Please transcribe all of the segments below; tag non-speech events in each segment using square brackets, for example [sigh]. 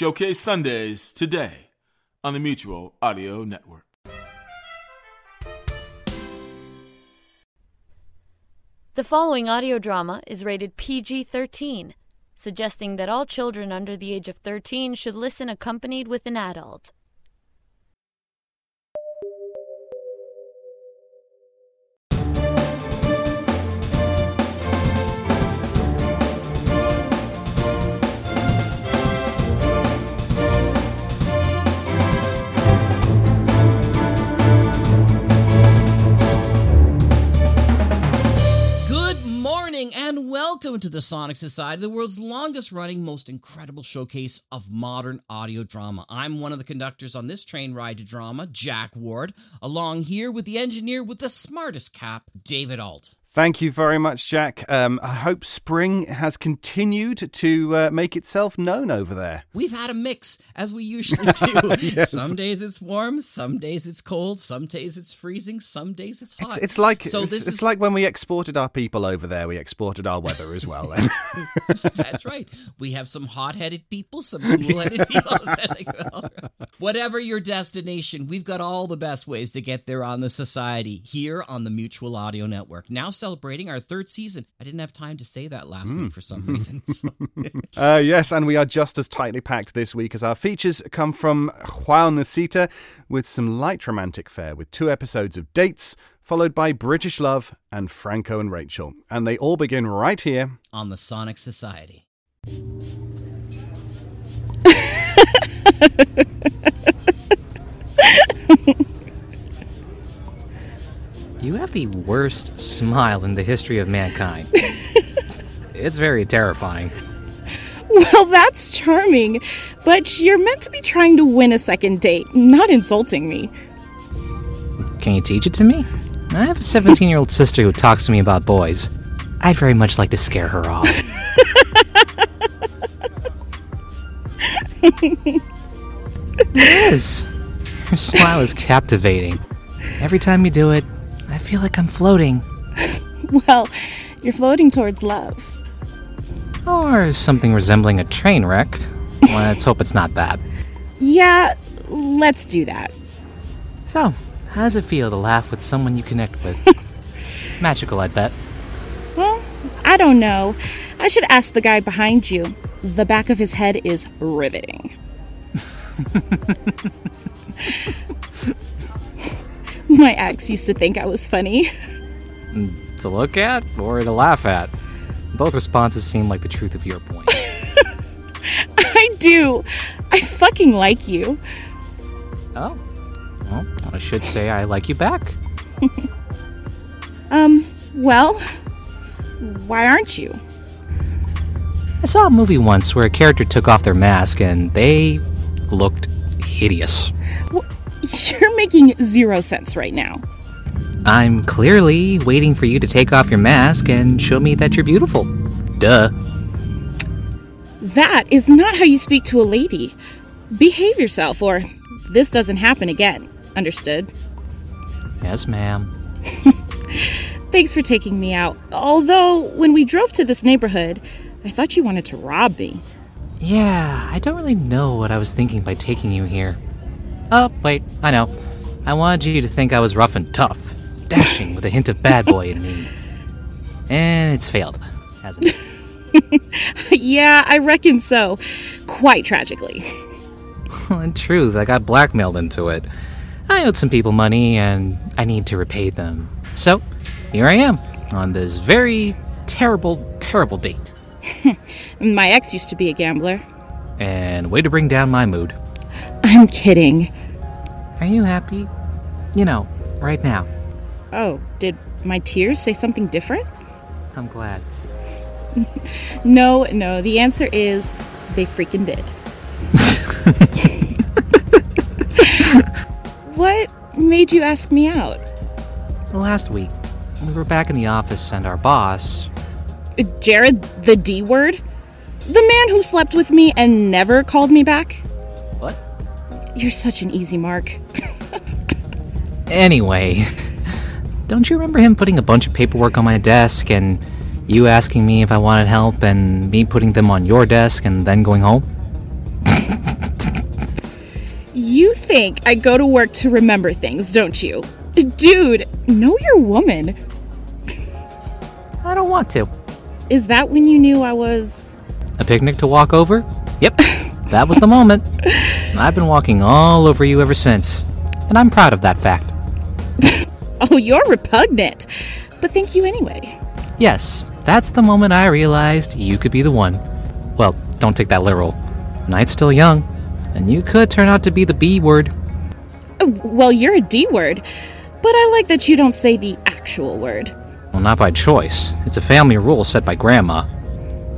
Showcase Sundays today on the Mutual Audio Network. The following audio drama is rated PG 13, suggesting that all children under the age of 13 should listen accompanied with an adult. Welcome to the Sonic Society, the world's longest running, most incredible showcase of modern audio drama. I'm one of the conductors on this train ride to drama, Jack Ward, along here with the engineer with the smartest cap, David Ault. Thank you very much, Jack. Um, I hope spring has continued to uh, make itself known over there. We've had a mix, as we usually [laughs] do. Yes. Some days it's warm, some days it's cold, some days it's freezing, some days it's hot. It's, it's like so. it's, This it's is like when we exported our people over there. We exported our weather as well. Then. [laughs] [laughs] That's right. We have some hot-headed people, some cool-headed people. Whatever your destination, we've got all the best ways to get there on the society here on the Mutual Audio Network. Now celebrating our third season. I didn't have time to say that last week for some reason. so- [laughs] [laughs] Uh, yes, and we are just as tightly packed this week as our features come from Juan Nasita with some light romantic fare with two episodes of Dates, followed by British Love and Franco and Rachel. And they all begin right here. on the Sonic Society. [laughs] You have the worst smile in the history of mankind. [laughs] it's very terrifying. Well, that's charming, but you're meant to be trying to win a second date, not insulting me. Can you teach it to me? I have a 17 year old sister who talks to me about boys. I'd very much like to scare her off. [laughs] it is. Your smile is captivating. Every time you do it, I feel like I'm floating. [laughs] Well, you're floating towards love. Or something resembling a train wreck. Let's hope it's not that. Yeah, let's do that. So, how does it feel to laugh with someone you connect with? [laughs] Magical, I bet. Well, I don't know. I should ask the guy behind you. The back of his head is riveting. [laughs] [laughs] My ex used to think I was funny. To look at or to laugh at? Both responses seem like the truth of your point. [laughs] I do. I fucking like you. oh? Well, I should say I like you back. [laughs] Um, well, why aren't you? I saw a movie once where a character took off their mask and they looked hideous. You're making zero sense right now. I'm clearly waiting for you to take off your mask and show me that you're beautiful. Duh. That is not how you speak to a lady. Behave yourself, or this doesn't happen again. Understood? Yes, ma'am. [laughs] Thanks for taking me out. Although, when we drove to this neighborhood, I thought you wanted to rob me. Yeah, I don't really know what I was thinking by taking you here. Oh, wait, I know. I wanted you to think I was rough and tough, dashing with a hint of bad boy in me. And it's failed, hasn't it? [laughs] yeah, I reckon so. Quite tragically. Well, in truth, I got blackmailed into it. I owed some people money, and I need to repay them. So, here I am, on this very terrible, terrible date. [laughs] My ex used to be a gambler. And way to bring down my mood. I'm kidding. Are you happy? You know, right now. Oh, did my tears say something different? I'm glad. [laughs] No, no, the answer is they freaking did. [laughs] what made you ask me out? Last week, we were back in the office, and our boss, uh, Jared, the D word? The man who slept with me and never called me back? You're such an easy mark. Anyway, don't you remember him putting a bunch of paperwork on my desk and you asking me if I wanted help and me putting them on your desk and then going home? You think I go to work to remember things, don't you? Dude, know your woman. I don't want to. Is that when you knew I was. A picnic to walk over? Yep, that was the moment. [laughs] I've been walking all over you ever since, and I'm proud of that fact. [laughs] Oh, you're repugnant. But thank you anyway. Yes, that's the moment I realized you could be the one. Well, don't take that literal. Night's still young, and you could turn out to be the B word. Oh, Well, you're a D word, but I like that you don't say the actual word. Well, not by choice. It's a family rule set by Grandma.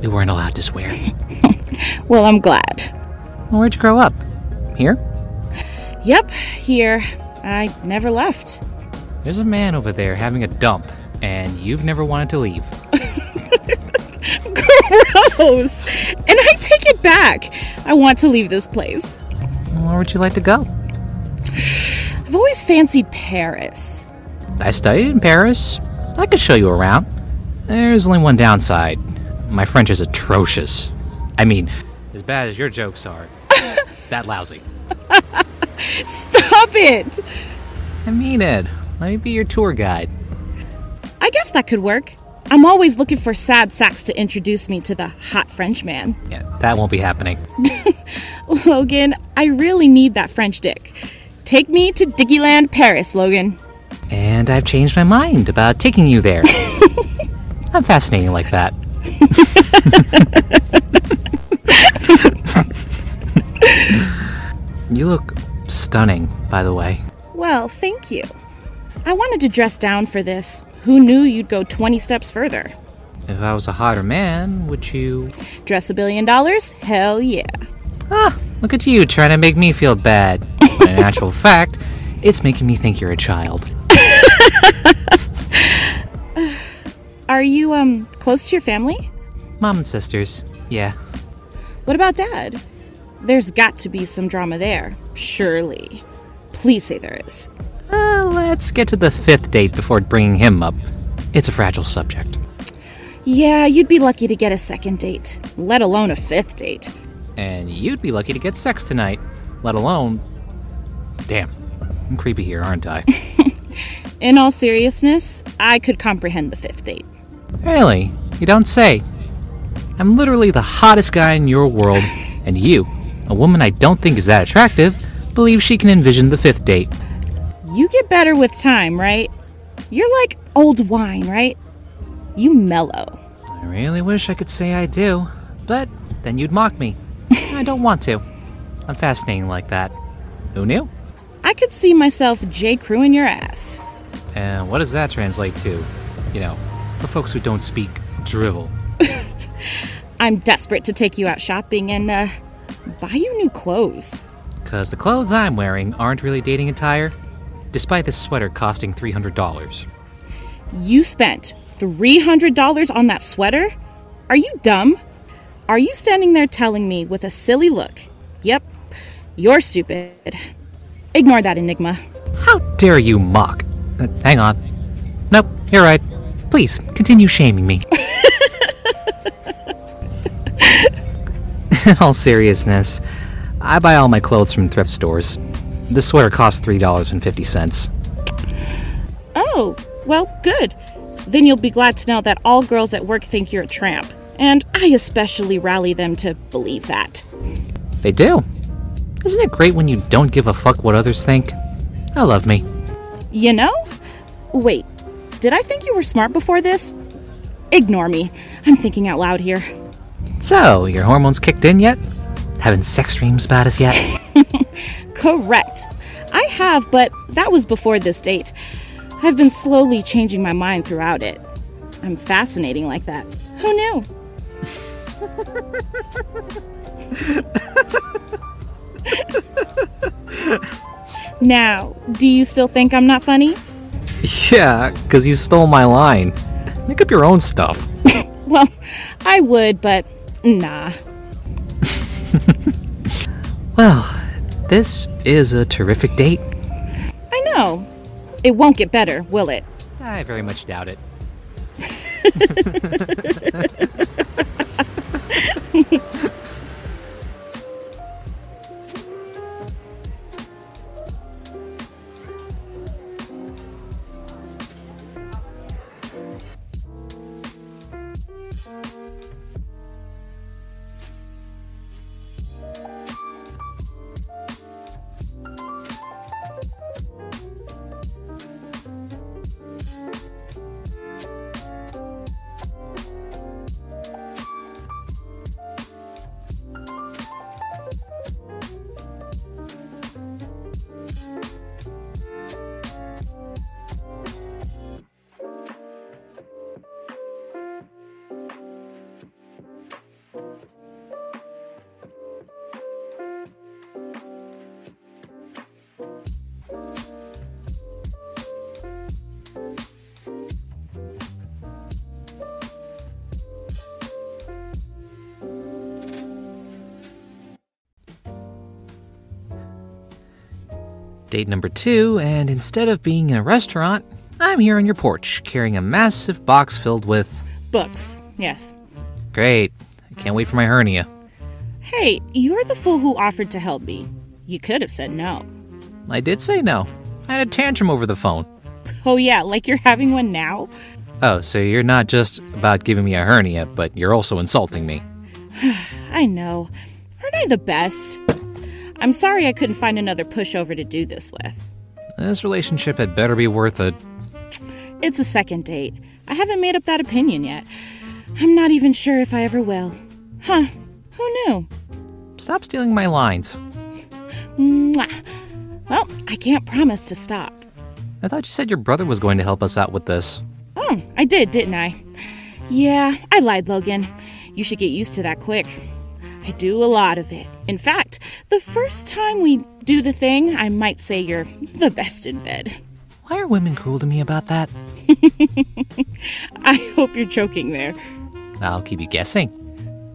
We weren't allowed to swear. [laughs] Well, I'm glad. Where'd you grow up? Here? Yep, here. I never left. There's a man over there having a dump, and you've never wanted to leave. Gross! And I take it back. I want to leave this place. Where would you like to go? I've always fancied Paris. I studied in Paris. I could show you around. There's only one downside. My French is atrocious. I mean, as bad as your jokes are, [laughs] that lousy. [laughs] Stop it! I mean it. Let me be your tour guide. I guess that could work. I'm always looking for sad sacks to introduce me to the hot French man. Yeah, that won't be happening. [laughs] Logan, I really need that French dick. Take me to Dickieland, Paris, Logan. And I've changed my mind about taking you there. [laughs] I'm fascinating like that. You look stunning, by the way. Well, thank you. I wanted to dress down for this. Who knew you'd go 20 steps further? If I was a hotter man, would you. Dress a billion dollars? Hell yeah. Ah, look at you trying to make me feel bad. In [laughs] actual fact, it's making me think you're a child. [laughs] Are you, um, close to your family? Mom and sisters, yeah. What about dad? There's got to be some drama there. Surely. Please say there is. Uh, let's get to the fifth date before bringing him up. It's a fragile subject. Yeah, you'd be lucky to get a second date, let alone a fifth date. And you'd be lucky to get sex tonight, let alone. Damn, I'm creepy here, aren't I? [laughs] In all seriousness, I could comprehend the fifth date. really? You don't say. I'm literally the hottest guy in your world, [laughs] and you, a woman I don't think is that attractive, believes she can envision the fifth date. You get better with time, right? You're like old wine, right? You mellow. I really wish I could say I do, but then you'd mock me. [laughs] I don't want to. I'm fascinating like that. Who knew? I could see myself J. Crewing your ass. And what does that translate to? You know, for folks who don't speak drivel. [laughs] I'm desperate to take you out shopping and, uh, buy you new clothes. Because the clothes I'm wearing aren't really dating attire, despite this sweater costing $300. You spent $300 on that sweater? Are you dumb? Are you standing there telling me with a silly look? Yep, you're stupid. Ignore that enigma. How dare you mock? Uh, hang on. Nope, you're right. Please, continue shaming me. [laughs] In [laughs] all seriousness, I buy all my clothes from thrift stores. This sweater costs $3.50. Oh, well, good. Then you'll be glad to know that all girls at work think you're a tramp. And I especially rally them to believe that. They do. Isn't it great when you don't give a fuck what others think? I love me. You know? Wait, did I think you were smart before this? Ignore me. I'm thinking out loud here. So, your hormones kicked in yet? Having sex dreams about us yet? [laughs] Correct. I have, but that was before this date. I've been slowly changing my mind throughout it. I'm fascinating like that. Who knew? now, do you still think I'm not funny? yeah, because you stole my line. Make up your own stuff. [laughs] Well, I would, but nah. [laughs] Well, this is a terrific date. I know. It won't get better, will it? I very much doubt it. [laughs] [laughs] date number two, and instead of being in a restaurant, I'm here on your porch carrying a massive box filled with. Books, yes. Great. I can't wait for my hernia. Hey, you're the fool who offered to help me. You could have said no. I did say no. I had a tantrum over the phone. Oh, yeah, like you're having one now? Oh, so you're not just about giving me a hernia, but you're also insulting me. [sighs] I know. Aren't I the best? I'm sorry I couldn't find another pushover to do this with. This relationship had better be worth it. It's a second date. I haven't made up that opinion yet. I'm not even sure if I ever will. Huh. Who knew? Stop stealing my lines. Mwah. Well, I can't promise to stop. I thought you said your brother was going to help us out with this. Oh, I did, didn't I? Yeah, I lied, Logan. You should get used to that quick. I do a lot of it. In fact, the first time we do the thing, I might say you're the best in bed. Why are women cruel to me about that? [laughs] I hope you're joking there. I'll keep you guessing.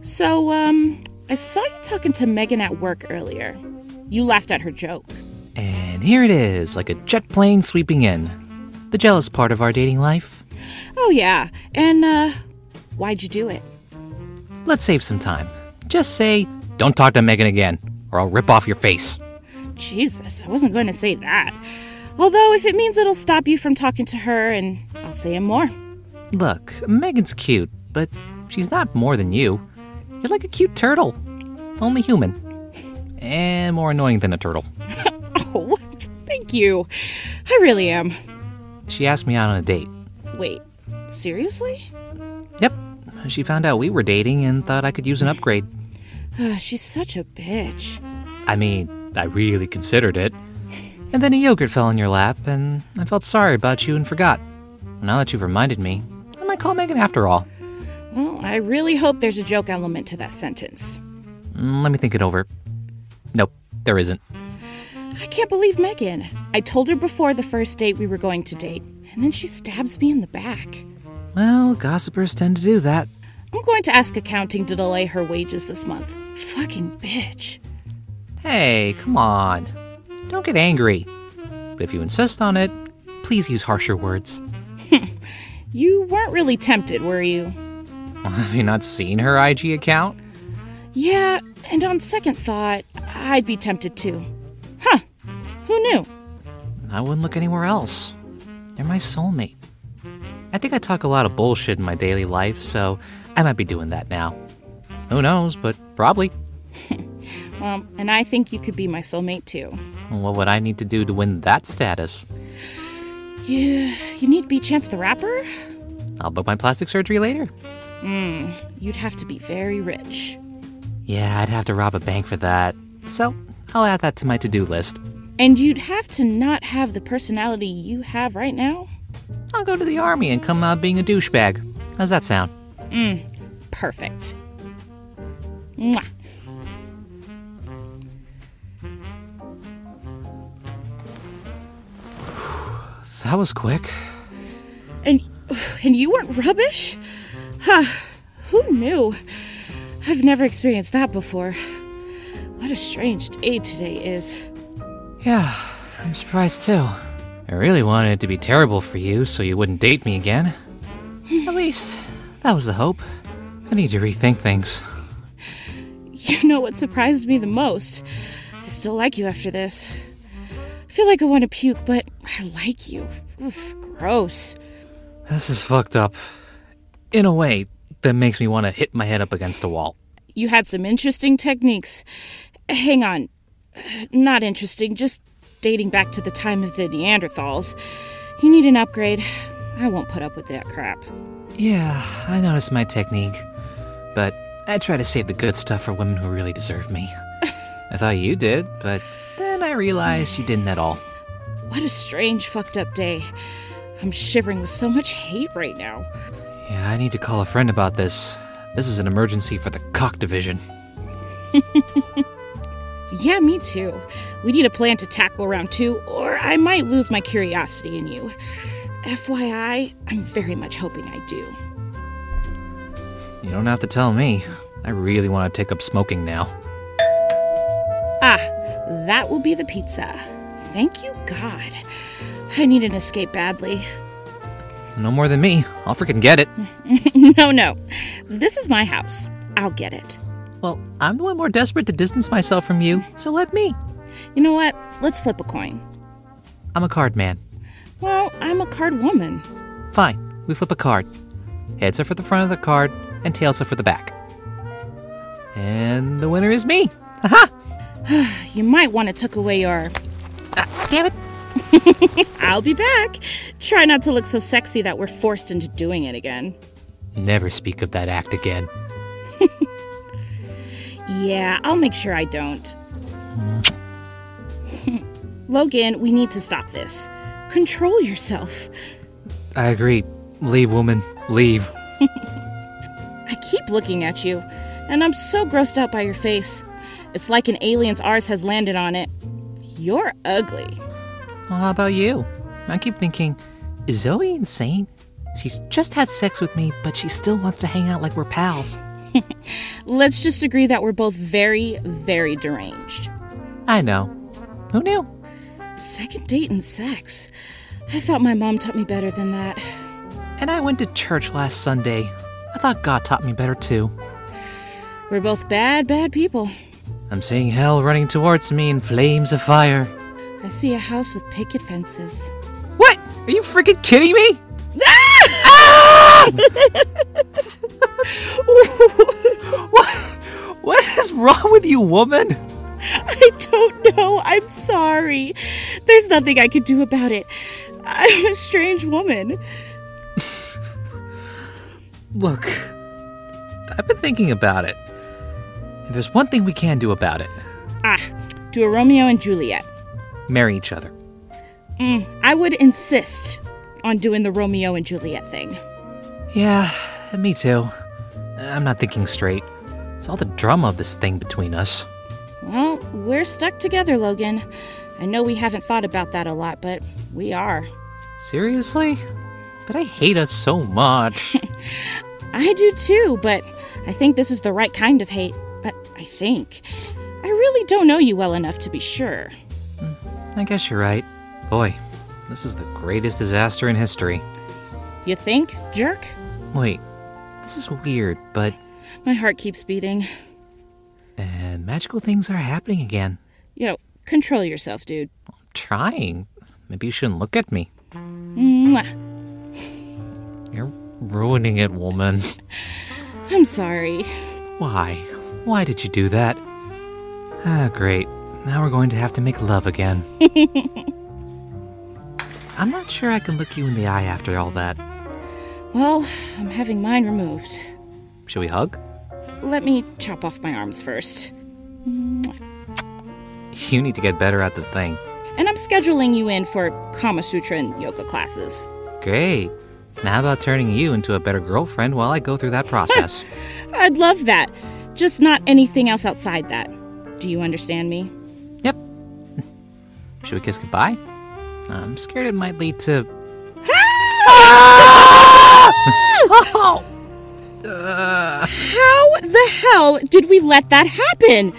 So, um, I saw you talking to Megan at work earlier. You laughed at her joke. And here it is, like a jet plane sweeping in. The jealous part of our dating life. Oh, yeah. And, uh, why'd you do it? Let's save some time. Just say, don't talk to Megan again, or I'll rip off your face. Jesus, I wasn't going to say that. Although, if it means it'll stop you from talking to her, and I'll say it more. Look, Megan's cute, but she's not more than you. You're like a cute turtle, only human. And more annoying than a turtle. [laughs] Oh, thank you. I really am. She asked me out on a date. Wait, seriously? Yep, she found out we were dating and thought I could use an upgrade. [sighs] She's such a bitch. I mean, I really considered it. And then a yogurt fell in your lap, and I felt sorry about you and forgot. Now that you've reminded me, I might call Megan after all. Well, I really hope there's a joke element to that sentence. Mm, Let me think it over. Nope, there isn't. I can't believe Megan. I told her before the first date we were going to date, and then she stabs me in the back. Well, gossipers tend to do that. I'm going to ask accounting to delay her wages this month. Fucking bitch. Hey, come on. Don't get angry. But if you insist on it, please use harsher words. [laughs] You weren't really tempted, were you? [laughs] Have you not seen her IG account? Yeah, and on second thought, I'd be tempted too. Huh. Who knew? I wouldn't look anywhere else. They're my soulmate. I think I talk a lot of bullshit in my daily life, so I might be doing that now. Who knows, but probably. [laughs] Well, and I think you could be my soulmate too. What would I need to do to win that status? You, you need to be Chance the Rapper? I'll book my plastic surgery later. Hmm, you'd have to be very rich. Yeah, I'd have to rob a bank for that. So, I'll add that to my to do list. And you'd have to not have the personality you have right now? I'll go to the army and come out being a douchebag. How's that sound? Mm. Perfect. Mwah. That was quick. And and you weren't rubbish? Huh. Who knew? I've never experienced that before. What a strange day today is. Yeah, I'm surprised too. I really wanted it to be terrible for you so you wouldn't date me again. At least, that was the hope. I need to rethink things. You know what surprised me the most? I still like you after this. I feel like I want to puke, but I like you. Oof, gross. This is fucked up. In a way that makes me want to hit my head up against a wall. You had some interesting techniques. Hang on. Uh, not interesting, just dating back to the time of the Neanderthals. You need an upgrade. I won't put up with that crap. Yeah, I noticed my technique. But I try to save the good stuff for women who really deserve me. [laughs] I thought you did, but then I realized you didn't at all. What a strange, fucked up day. I'm shivering with so much hate right now. Yeah, I need to call a friend about this. This is an emergency for the cock division. [laughs] Yeah, me too. We need a plan to tackle round two, or I might lose my curiosity in you. FYI, I'm very much hoping I do. You don't have to tell me. I really want to take up smoking now. Ah, that will be the pizza. Thank you, God. I need an escape badly. No more than me. I'll freaking get it. [laughs] No, no. This is my house. I'll get it. Well, I'm the one more desperate to distance myself from you, so let me. You know what? Let's flip a coin. I'm a card man. Well, I'm a card woman. Fine, we flip a card. Heads are for the front of the card, and tails are for the back. And the winner is me. Haha! [sighs] You might want to tuck away your. Ah, damn it! [laughs] I'll be back. Try not to look so sexy that we're forced into doing it again. Never speak of that act again. [laughs] Yeah, I'll make sure I don't. [laughs] Logan, we need to stop this. Control yourself. I agree. Leave, woman. Leave. [laughs] I keep looking at you, and I'm so grossed out by your face. It's like an alien's ours has landed on it. You're ugly. Well, how about you? I keep thinking, is Zoe insane? She's just had sex with me, but she still wants to hang out like we're pals. [laughs] Let's just agree that we're both very, very deranged. I know. Who knew? Second date and sex. I thought my mom taught me better than that. And I went to church last Sunday. I thought God taught me better too. We're both bad, bad people. I'm seeing hell running towards me in flames of fire. I see a house with picket fences. What? Are you freaking kidding me? Ah! [laughs] what? What is wrong with you, woman? [laughs] I don't know. I'm sorry. There's nothing I could do about it. I'm a strange woman. [laughs] Look, I've been thinking about it. And there's one thing we can do about it Ah, do a Romeo and Juliet. marry each other. Mm, I would insist on doing the Romeo and Juliet thing. Yeah, me too. I'm not thinking straight. It's all the drama of this thing between us. Well, we're stuck together, Logan. I know we haven't thought about that a lot, but we are. Seriously? But I hate us so much. [laughs] I do too, but I think this is the right kind of hate. But I think. I really don't know you well enough to be sure. Hmm, I guess you're right. Boy, this is the greatest disaster in history. You think, jerk? Wait, this is weird, but. My heart keeps beating. And magical things are happening again. Yo, control yourself, dude. I'm trying. Maybe you shouldn't look at me. Mwah. You're ruining it, woman. [laughs] I'm sorry. Why? Why did you do that? Ah, great. Now we're going to have to make love again. [laughs] I'm not sure I can look you in the eye after all that. Well, I'm having mine removed. Should we hug? Let me chop off my arms first. You need to get better at the thing. And I'm scheduling you in for Kama Sutra and yoga classes. Great. Now, how about turning you into a better girlfriend while I go through that process? [laughs] I'd love that. Just not anything else outside that. Do you understand me? yep. [laughs] Should we kiss goodbye? I'm scared it might lead to. [laughs] oh! Uh, the hell did we let that happen?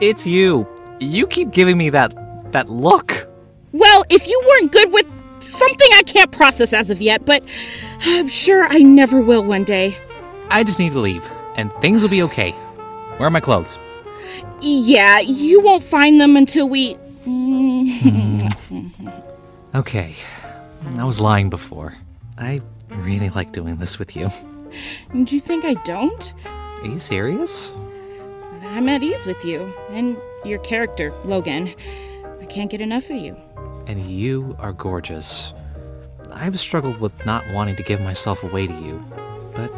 it's you. You keep giving me that that look. Well, if you weren't good with something I can't process as of yet, but I'm sure I never will one day. I just need to leave, and things will be okay. Where are my clothes? Yeah, you won't find them until we. Hmm. [laughs] Okay. I was lying before. I really like doing this with you. Do you think I don't? Are you serious? I'm at ease with you and your character, Logan. I can't get enough of you. And you are gorgeous. I've struggled with not wanting to give myself away to you, but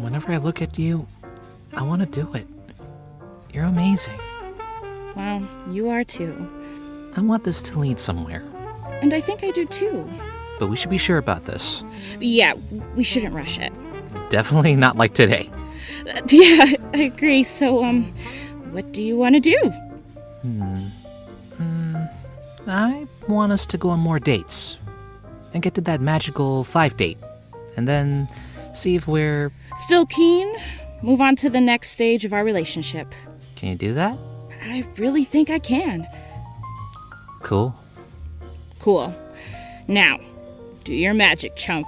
whenever I look at you, I want to do it. You're amazing. Well, you are too. I want this to lead somewhere, And I think I do too. but we should be sure about this. Yeah, we shouldn't rush it. Definitely not like today. [laughs] Yeah, I agree. So, um, what do you want to do? Hmm. I want us to go on more dates and get to that magical five date, and then see if we're. Still keen? Move on to the next stage of our relationship. Can you do that? I really think I can. Cool. Cool. Now, do your magic, chump.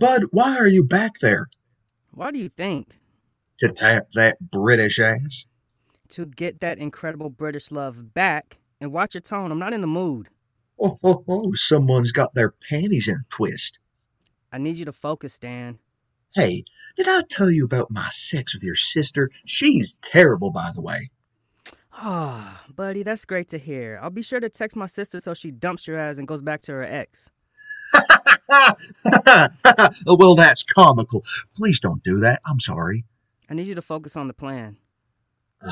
Bud, why are you back there? Why do you think? To tap that British ass? To get that incredible British love back. And watch your tone, I'm not in the mood. Oh, oh, oh, someone's got their panties in a twist. I need you to focus, Dan. Hey, did I tell you about my sex with your sister? She's terrible, by the way. Ah, buddy, that's great to hear. I'll be sure to text my sister so she dumps your ass and goes back to her ex. [laughs] well, that's comical. Please don't do that. I'm sorry. I need you to focus on the plan. [sighs]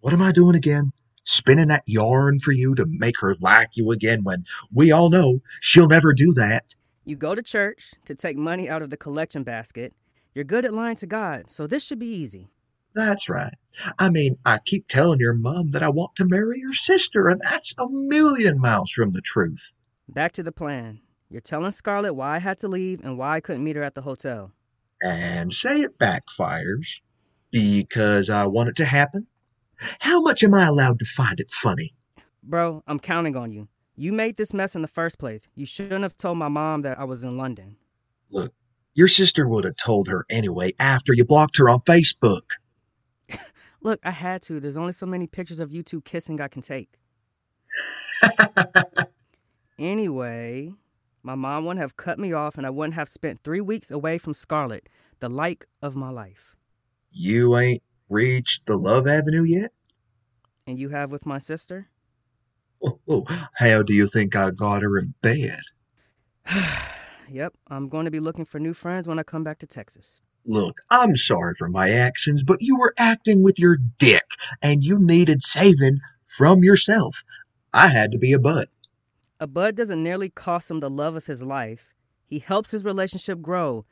what am I doing again? Spinning that yarn for you to make her like you again when we all know she'll never do that. You go to church to take money out of the collection basket. You're good at lying to God, so this should be easy. That's right. I mean, I keep telling your mom that I want to marry your sister, and that's a million miles from the truth. Back to the plan. You're telling Scarlett why I had to leave and why I couldn't meet her at the hotel. And say it backfires. Because I want it to happen? How much am I allowed to find it funny? Bro, I'm counting on you. You made this mess in the first place. You shouldn't have told my mom that I was in London. Look, your sister would have told her anyway after you blocked her on Facebook. [laughs] Look, I had to. There's only so many pictures of you two kissing I can take. [laughs] anyway, my mom wouldn't have cut me off and I wouldn't have spent three weeks away from Scarlett, the like of my life. You ain't reached the love avenue yet? And you have with my sister? Oh, oh, how do you think I got her in bed? [sighs] yep, I'm going to be looking for new friends when I come back to Texas. Look, I'm sorry for my actions, but you were acting with your dick, and you needed saving from yourself. I had to be a bud. A bud doesn't nearly cost him the love of his life. He helps his relationship grow.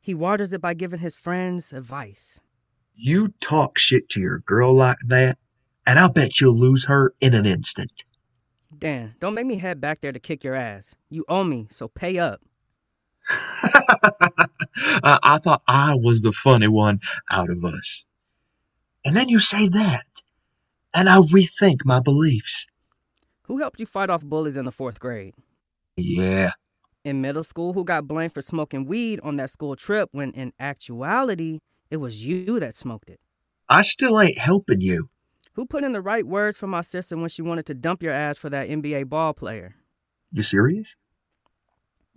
He waters it by giving his friends advice. You talk shit to your girl like that, and I'll bet you'll lose her in an instant. Dan, don't make me head back there to kick your ass. You owe me, so pay up. [laughs] I thought I was the funny one out of us. And then you say that, and I rethink my beliefs. Who helped you fight off bullies in the fourth grade? Yeah. In middle school, who got blamed for smoking weed on that school trip when in actuality, it was you that smoked it? I still ain't helping you. Who put in the right words for my sister when she wanted to dump your ass for that NBA ball player? You serious?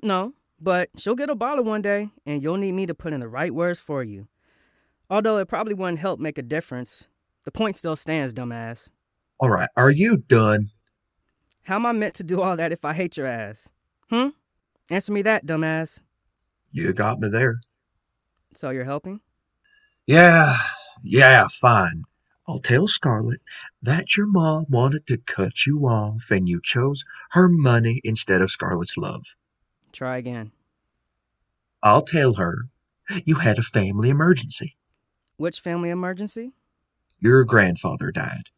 No, but she'll get a baller one day, and you'll need me to put in the right words for you. Although it probably wouldn't help make a difference. The point still stands, dumbass. All right, are you done? How am I meant to do all that if I hate your ass? Hmm? Answer me that, dumbass. You got me there. So you're helping? Yeah, yeah, fine. I'll tell Scarlett that your mom wanted to cut you off and you chose her money instead of Scarlett's love. Try again. I'll tell her you had a family emergency. Which family emergency? Your grandfather died.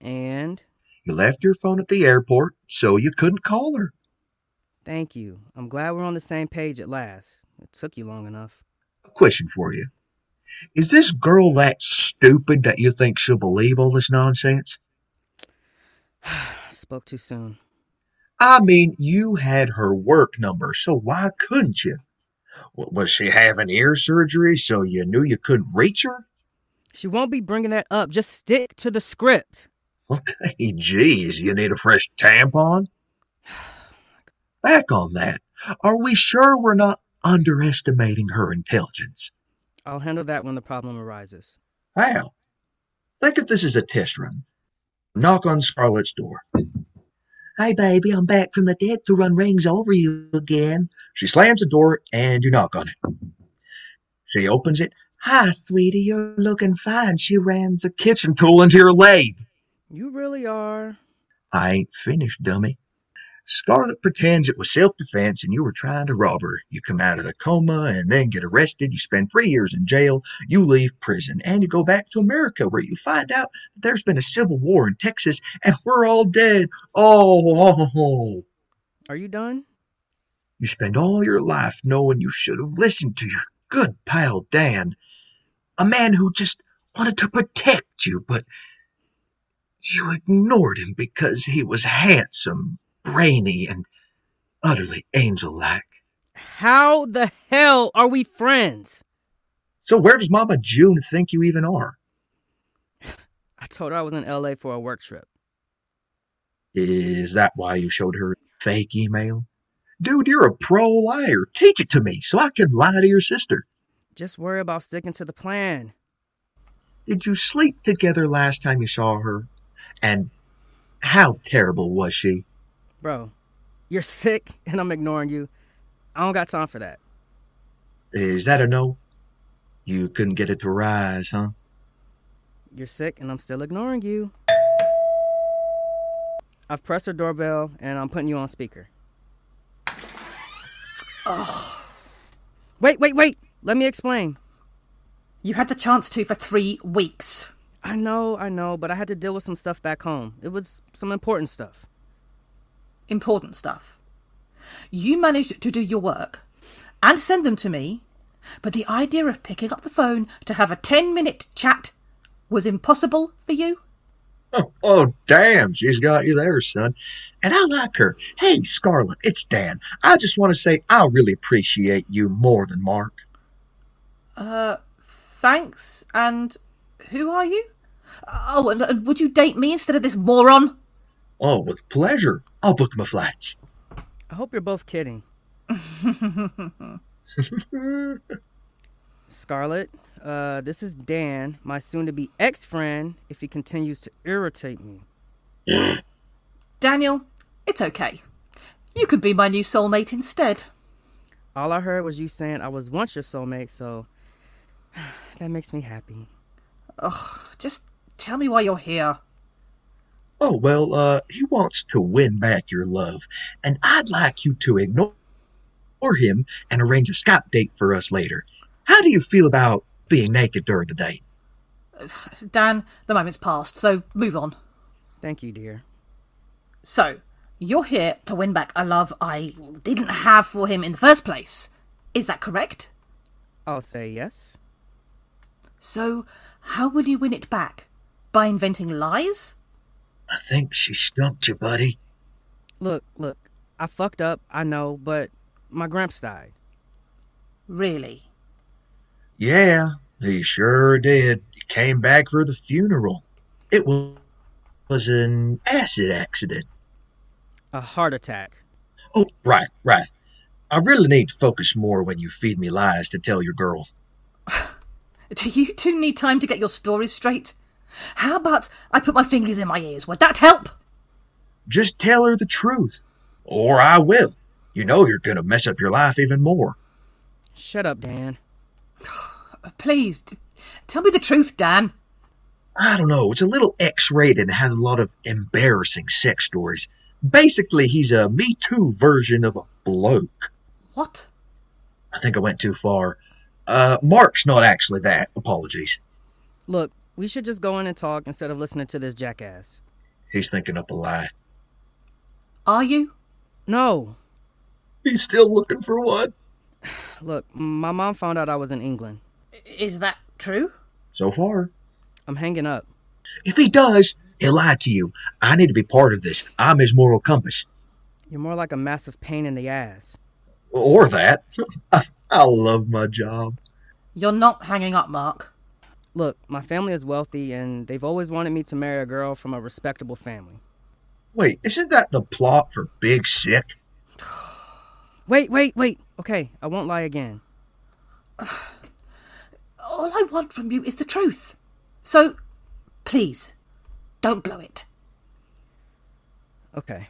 And? You left your phone at the airport, so you couldn't call her. Thank you. I'm glad we're on the same page at last. It took you long enough. A question for you. Is this girl that stupid that you think she'll believe all this nonsense? [sighs] Spoke too soon. I mean, you had her work number, so why couldn't you? Was she having ear surgery so you knew you couldn't reach her? She won't be bringing that up. Just stick to the script. Okay, geez, you need a fresh tampon? Back on that. Are we sure we're not underestimating her intelligence? I'll handle that when the problem arises. How? Think if this is a test run. Knock on Scarlett's door. Hey, baby, I'm back from the dead to run rings over you again. She slams the door and you knock on it. She opens it. Hi, sweetie, you're looking fine. She rams a kitchen tool into your leg. You really are. I ain't finished, dummy. Scarlett pretends it was self defense and you were trying to rob her. You come out of the coma and then get arrested. You spend three years in jail. You leave prison and you go back to America where you find out that there's been a civil war in Texas and we're all dead. Oh, oh, oh. Are you done? You spend all your life knowing you should have listened to your good pal Dan, a man who just wanted to protect you, but you ignored him because he was handsome, brainy, and utterly angel like. How the hell are we friends? So, where does Mama June think you even are? [sighs] I told her I was in LA for a work trip. Is that why you showed her fake email? Dude, you're a pro liar. Teach it to me so I can lie to your sister. Just worry about sticking to the plan. Did you sleep together last time you saw her? And how terrible was she? Bro, you're sick and I'm ignoring you. I don't got time for that. Is that a no? You couldn't get it to rise, huh? You're sick and I'm still ignoring you. I've pressed her doorbell and I'm putting you on speaker. Oh. Wait, wait, wait. Let me explain. You had the chance to for three weeks. I know, I know, but I had to deal with some stuff back home. It was some important stuff. Important stuff. You managed to do your work and send them to me, but the idea of picking up the phone to have a 10 minute chat was impossible for you? Oh, oh, damn, she's got you there, son. And I like her. Hey, Scarlett, it's Dan. I just want to say I really appreciate you more than Mark. Uh, thanks. And who are you? Oh, and, and would you date me instead of this moron? Oh, with pleasure. I'll book my flights. I hope you're both kidding. [laughs] Scarlett, uh, this is Dan, my soon to be ex friend, if he continues to irritate me. [gasps] Daniel, it's okay. You could be my new soulmate instead. All I heard was you saying I was once your soulmate, so [sighs] that makes me happy. Ugh, just tell me why you're here. Oh, well, uh, he wants to win back your love, and I'd like you to ignore him and arrange a Skype date for us later. How do you feel about being naked during the date? [sighs] Dan, the moment's passed, so move on. Thank you, dear. So, you're here to win back a love I didn't have for him in the first place. Is that correct? I'll say yes. So, how will you win it back? By inventing lies? I think she stumped you, buddy. Look, look, I fucked up, I know, but my gramps died. Really? Yeah, he sure did. He came back for the funeral. It was, was an acid accident. A heart attack. Oh, right, right. I really need to focus more when you feed me lies to tell your girl. [laughs] Do you two need time to get your stories straight? How about I put my fingers in my ears? Would that help? Just tell her the truth. Or I will. You know you're going to mess up your life even more. Shut up, Dan. [sighs] Please, d- tell me the truth, Dan. I don't know. It's a little X rated and has a lot of embarrassing sex stories. Basically, he's a Me Too version of a bloke. What? I think I went too far. Uh, Mark's not actually that. Apologies. Look, we should just go in and talk instead of listening to this jackass. He's thinking up a lie. Are you? No. He's still looking for one. [sighs] Look, my mom found out I was in England. Is that true? So far. I'm hanging up. If he does, he'll lie to you. I need to be part of this. I'm his moral compass. You're more like a massive pain in the ass. Or that. [laughs] I love my job. You're not hanging up, Mark. Look, my family is wealthy and they've always wanted me to marry a girl from a respectable family. Wait, isn't that the plot for Big Sick? [sighs] Wait, wait, wait. Okay, I won't lie again. [sighs] All I want from you is the truth. So, please, don't blow it. Okay.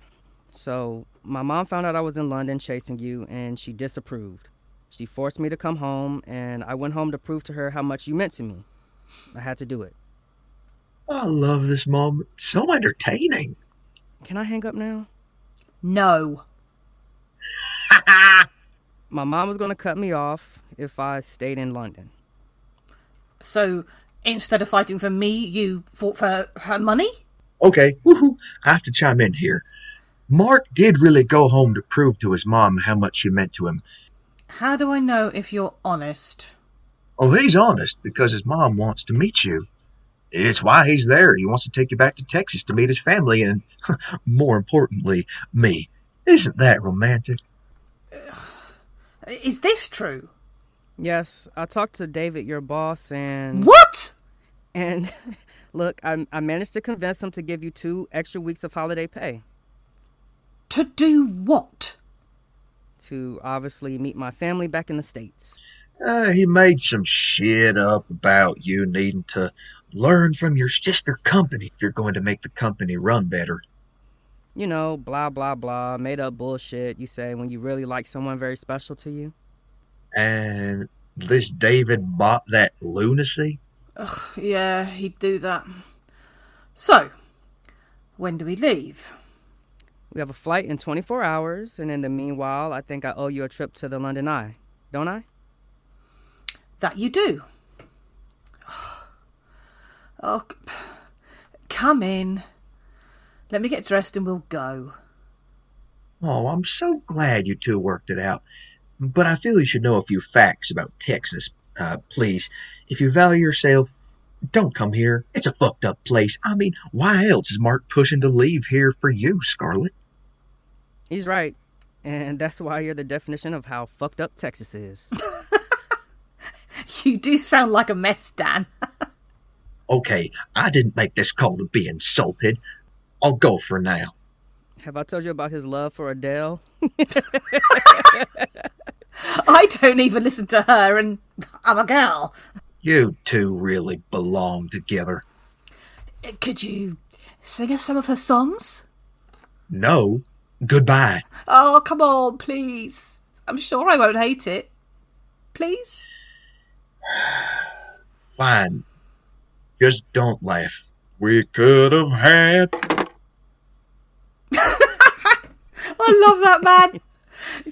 So, my mom found out I was in London chasing you and she disapproved. She forced me to come home and I went home to prove to her how much you meant to me. I had to do it. I love this moment. So entertaining. Can I hang up now? No. [laughs] My mom was going to cut me off if I stayed in London. So, instead of fighting for me, you fought for her money? Okay, woohoo, I have to chime in here. Mark did really go home to prove to his mom how much she meant to him. How do I know if you're honest? Oh, he's honest because his mom wants to meet you. It's why he's there. He wants to take you back to Texas to meet his family and, [laughs] more importantly, me. Isn't that romantic? Is this true? Yes, I talked to David, your boss, and. What? And [laughs] look, I, I managed to convince him to give you two extra weeks of holiday pay. To do what? To obviously meet my family back in the States. Uh, he made some shit up about you needing to learn from your sister company if you're going to make the company run better. You know, blah, blah, blah, made up bullshit you say when you really like someone very special to you. And this David bought that lunacy? Ugh, yeah, he'd do that. So, when do we leave? We have a flight in 24 hours, and in the meanwhile, I think I owe you a trip to the London Eye, don't I? That you do. Oh, come in. Let me get dressed and we'll go. Oh, I'm so glad you two worked it out. But I feel you should know a few facts about Texas. Uh, please, if you value yourself, don't come here. It's a fucked up place. I mean, why else is Mark pushing to leave here for you, Scarlett? He's right. And that's why you're the definition of how fucked up Texas is. [laughs] [laughs] You do sound like a mess, Dan. [laughs] Okay, I didn't make this call to be insulted. I'll go for now. Have I told you about his love for Adele? [laughs] I don't even listen to her, and I'm a girl. You two really belong together. Could you sing us some of her songs? No, goodbye. Oh, come on, please. I'm sure I won't hate it. Please? [sighs] Fine. Just don't laugh. We could have had. [laughs] I love that man.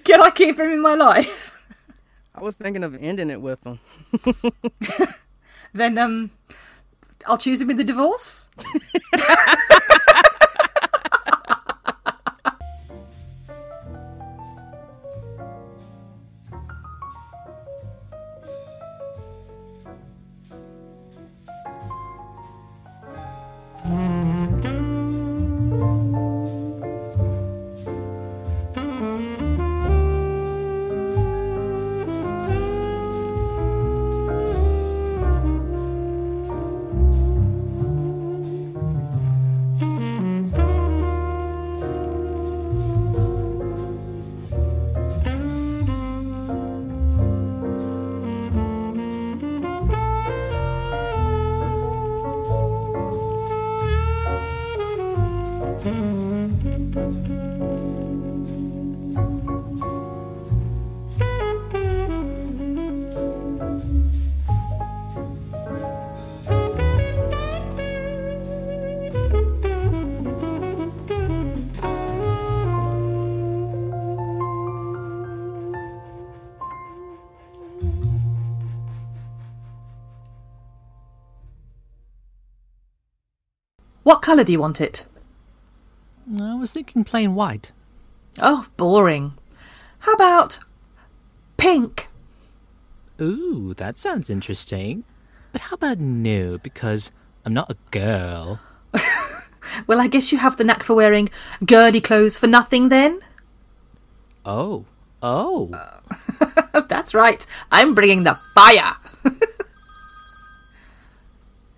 Can I keep him in my life? I was thinking of ending it with him. [laughs] Then, um, I'll choose him in the divorce. [laughs] What colour do you want it? I was thinking plain white. Oh, boring. How about pink? Ooh, that sounds interesting. But how about no, because I'm not a girl. [laughs] Well, I guess you have the knack for wearing girly clothes for nothing then? Oh. Oh. [laughs] That's right. I'm bringing the fire. [laughs]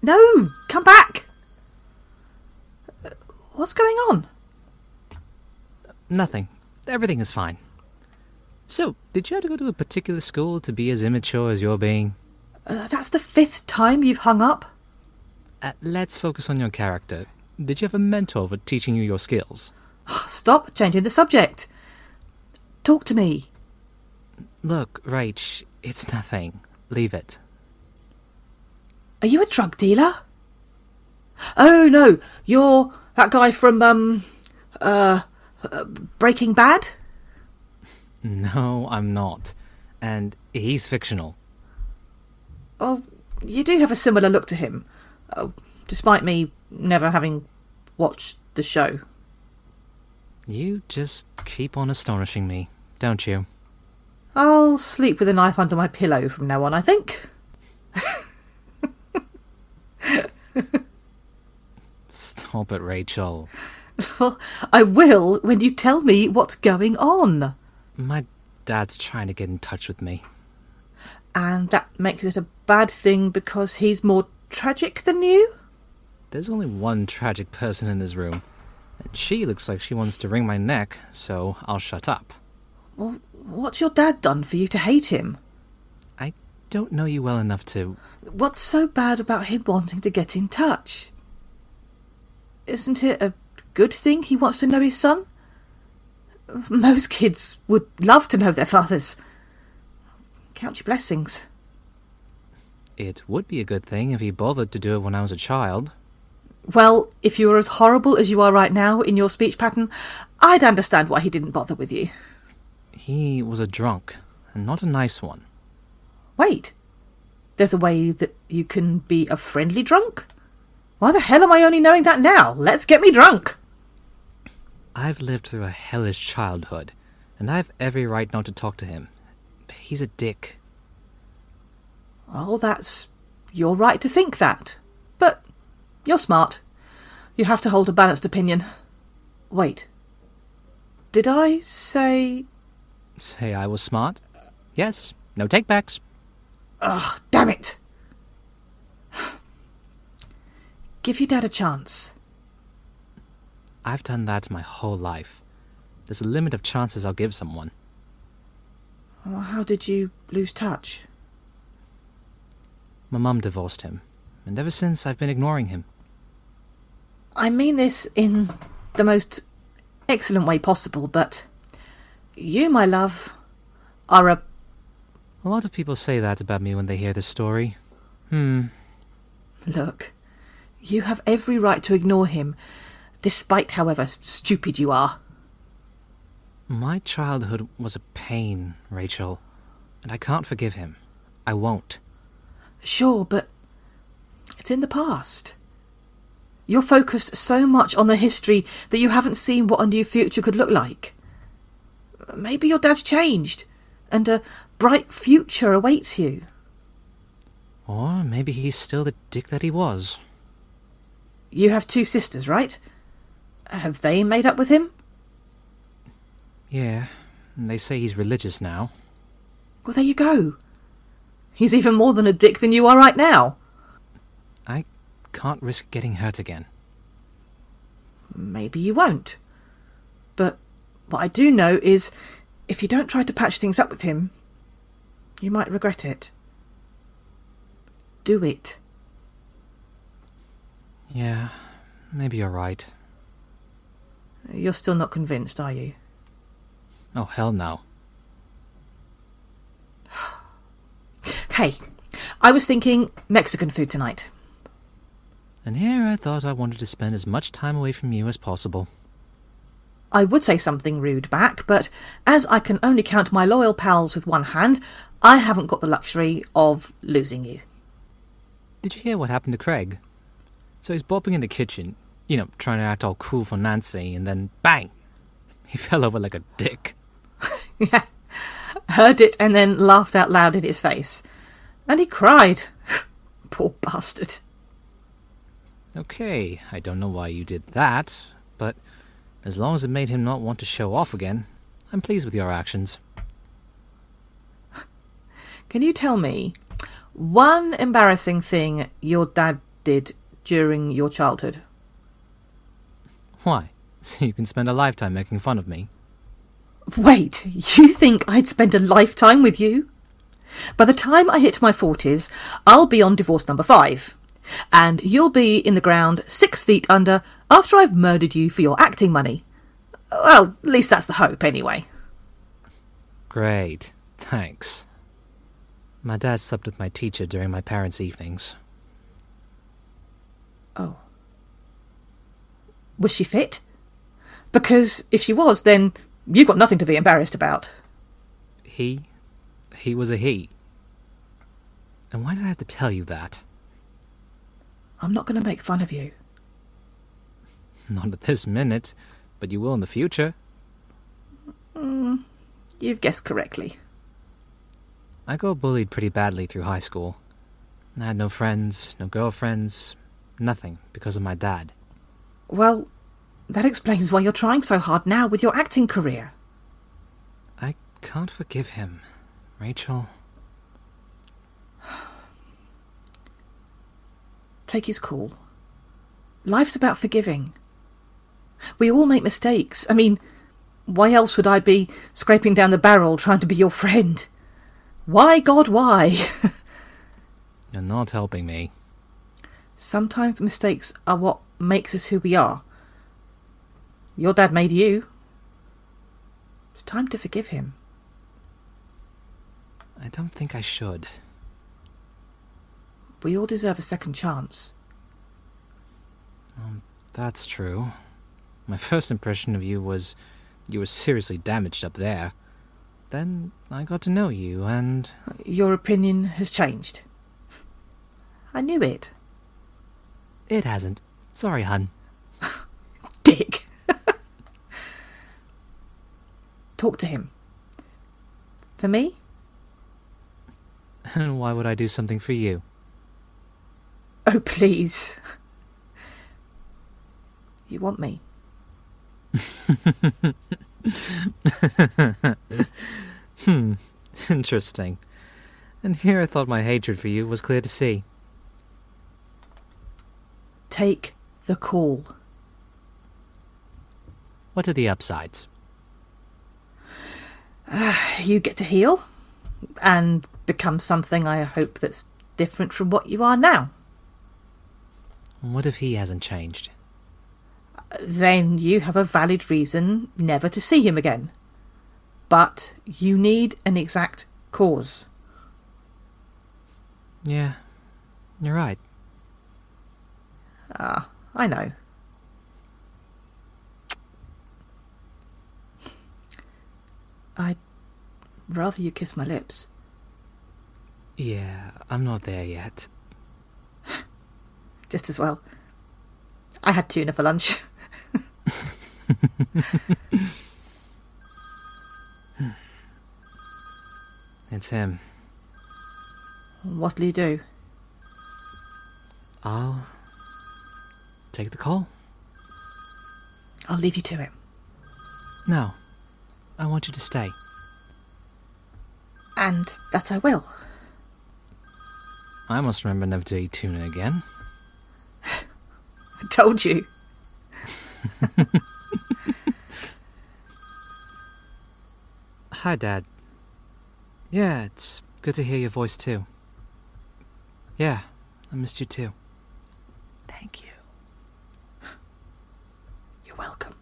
no, come back. What's going on? Nothing. Everything is fine. So, did you have to go to a particular school to be as immature as you're being? Uh, that's the fifth time you've hung up. Uh, let's focus on your character. Did you have a mentor for teaching you your skills? [sighs] Stop changing the subject. Talk to me. Look, Rach, it's nothing. Leave it. Are you a drug dealer? Oh no, you're that guy from um uh, uh Breaking Bad. No, I'm not. And he's fictional. Oh, you do have a similar look to him, oh, despite me never having watched the show. You just keep on astonishing me, don't you? I'll sleep with a knife under my pillow from now on. I think. [laughs] Stop it, Rachel. Well, [laughs] I will when you tell me what's going on. My dad's trying to get in touch with me. And that makes it a bad thing because he's more tragic than you? There's only one tragic person in this room, and she looks like she wants to wring my neck, so I'll shut up. Well, what's your dad done for you to hate him? I don't know you well enough to. What's so bad about him wanting to get in touch? Isn't it a good thing he wants to know his son? Most kids would love to know their fathers. Count your blessings. It would be a good thing if he bothered to do it when I was a child. Well, if you were as horrible as you are right now in your speech pattern, I'd understand why he didn't bother with you. He was a drunk, and not a nice one. Wait, there's a way that you can be a friendly drunk? Why the hell am I only knowing that now? Let's get me drunk! I've lived through a hellish childhood, and I've every right not to talk to him. He's a dick. Oh, that's your right to think that. But you're smart. You have to hold a balanced opinion. Wait. Did I say. Say I was smart? Yes, no takebacks. Ugh, damn it! Give your dad a chance. I've done that my whole life. There's a limit of chances I'll give someone. Well, how did you lose touch? My mum divorced him, and ever since I've been ignoring him. I mean this in the most excellent way possible, but you, my love, are a. A lot of people say that about me when they hear this story. Hmm. Look, you have every right to ignore him, despite however stupid you are. My childhood was a pain, Rachel, and I can't forgive him. I won't. Sure, but it's in the past. You're focused so much on the history that you haven't seen what a new future could look like. Maybe your dad's changed, and a bright future awaits you. Or maybe he's still the dick that he was. You have two sisters, right? Have they made up with him? Yeah, and they say he's religious now. Well, there you go. He's even more than a dick than you are right now. I can't risk getting hurt again. Maybe you won't. But what I do know is if you don't try to patch things up with him, you might regret it. Do it. Yeah, maybe you're right. You're still not convinced, are you? Oh, hell no. [sighs] Hey, I was thinking Mexican food tonight. And here I thought I wanted to spend as much time away from you as possible. I would say something rude back, but as I can only count my loyal pals with one hand, I haven't got the luxury of losing you. Did you hear what happened to Craig? So he's bopping in the kitchen, you know, trying to act all cool for Nancy, and then bang! He [laughs] fell over like a dick. yeah, [laughs] heard it and then laughed out loud in his face. And he cried. [laughs] Poor bastard. Okay, I don't know why you did that, but as long as it made him not want to show off again, I'm pleased with your actions. Can you tell me one embarrassing thing your dad did during your childhood? Why? So you can spend a lifetime making fun of me? Wait, you think I'd spend a lifetime with you? By the time I hit my 40s, I'll be on divorce number five. And you'll be in the ground six feet under after I've murdered you for your acting money. Well, at least that's the hope, anyway. Great. Thanks. My dad slept with my teacher during my parents' evenings. Oh. Was she fit? Because if she was, then you've got nothing to be embarrassed about. He? He was a he. And why did I have to tell you that? I'm not going to make fun of you. Not at this minute, but you will in the future. Mm, you've guessed correctly. I got bullied pretty badly through high school. I had no friends, no girlfriends, nothing because of my dad. Well, that explains why you're trying so hard now with your acting career. I can't forgive him, Rachel. [sighs] Take his call. Life's about forgiving. We all make mistakes. I mean, why else would I be scraping down the barrel trying to be your friend? Why, God, why? [laughs] You're not helping me. Sometimes mistakes are what makes us who we are. Your dad made you. It's time to forgive him. I don't think I should. We all deserve a second chance. Um, that's true. My first impression of you was you were seriously damaged up there. Then I got to know you, and. Your opinion has changed. I knew it. It hasn't. Sorry, hun. [laughs] Dick. [laughs] Talk to him. For me? And why would I do something for you? Oh, please. You want me? [laughs] hmm, interesting. And here I thought my hatred for you was clear to see. Take the call. What are the upsides? Uh, you get to heal and become something I hope that's different from what you are now. What if he hasn't changed? Then you have a valid reason never to see him again. But you need an exact cause. Yeah, you're right. Ah, I know. I'd rather you kiss my lips. Yeah, I'm not there yet. [laughs] Just as well. I had tuna for lunch. [laughs] it's him. What'll you do? I'll take the call. I'll leave you to it. No, I want you to stay. And that I will. I must remember never to eat tuna again. [laughs] I told you. [laughs] Hi, Dad. Yeah, it's good to hear your voice too. Yeah, I missed you too. Thank you. You're welcome.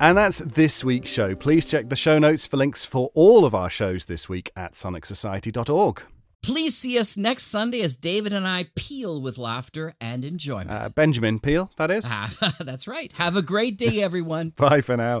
And that's this week's show. Please check the show notes for links for all of our shows this week at sonicsociety.org. Please see us next Sunday as David and I peel with laughter and enjoyment. Uh, Benjamin Peel, that is. Ah, [laughs] that's right. Have a great day, everyone. [laughs] Bye for now.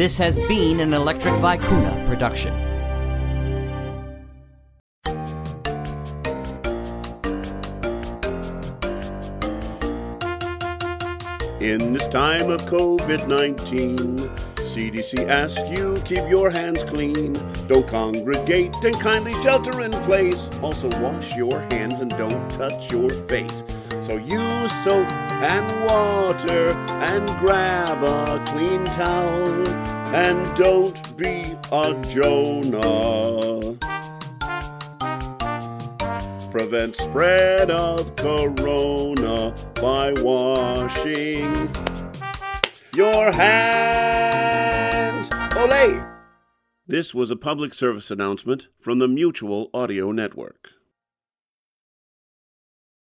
This has been an Electric Vicuna production. In this time of COVID 19, CDC asks you keep your hands clean. Don't congregate and kindly shelter in place. Also, wash your hands and don't touch your face. So use soap and water and grab a clean towel and don't be a Jonah. Prevent spread of corona by washing your hands. Olay! This was a public service announcement from the Mutual Audio Network.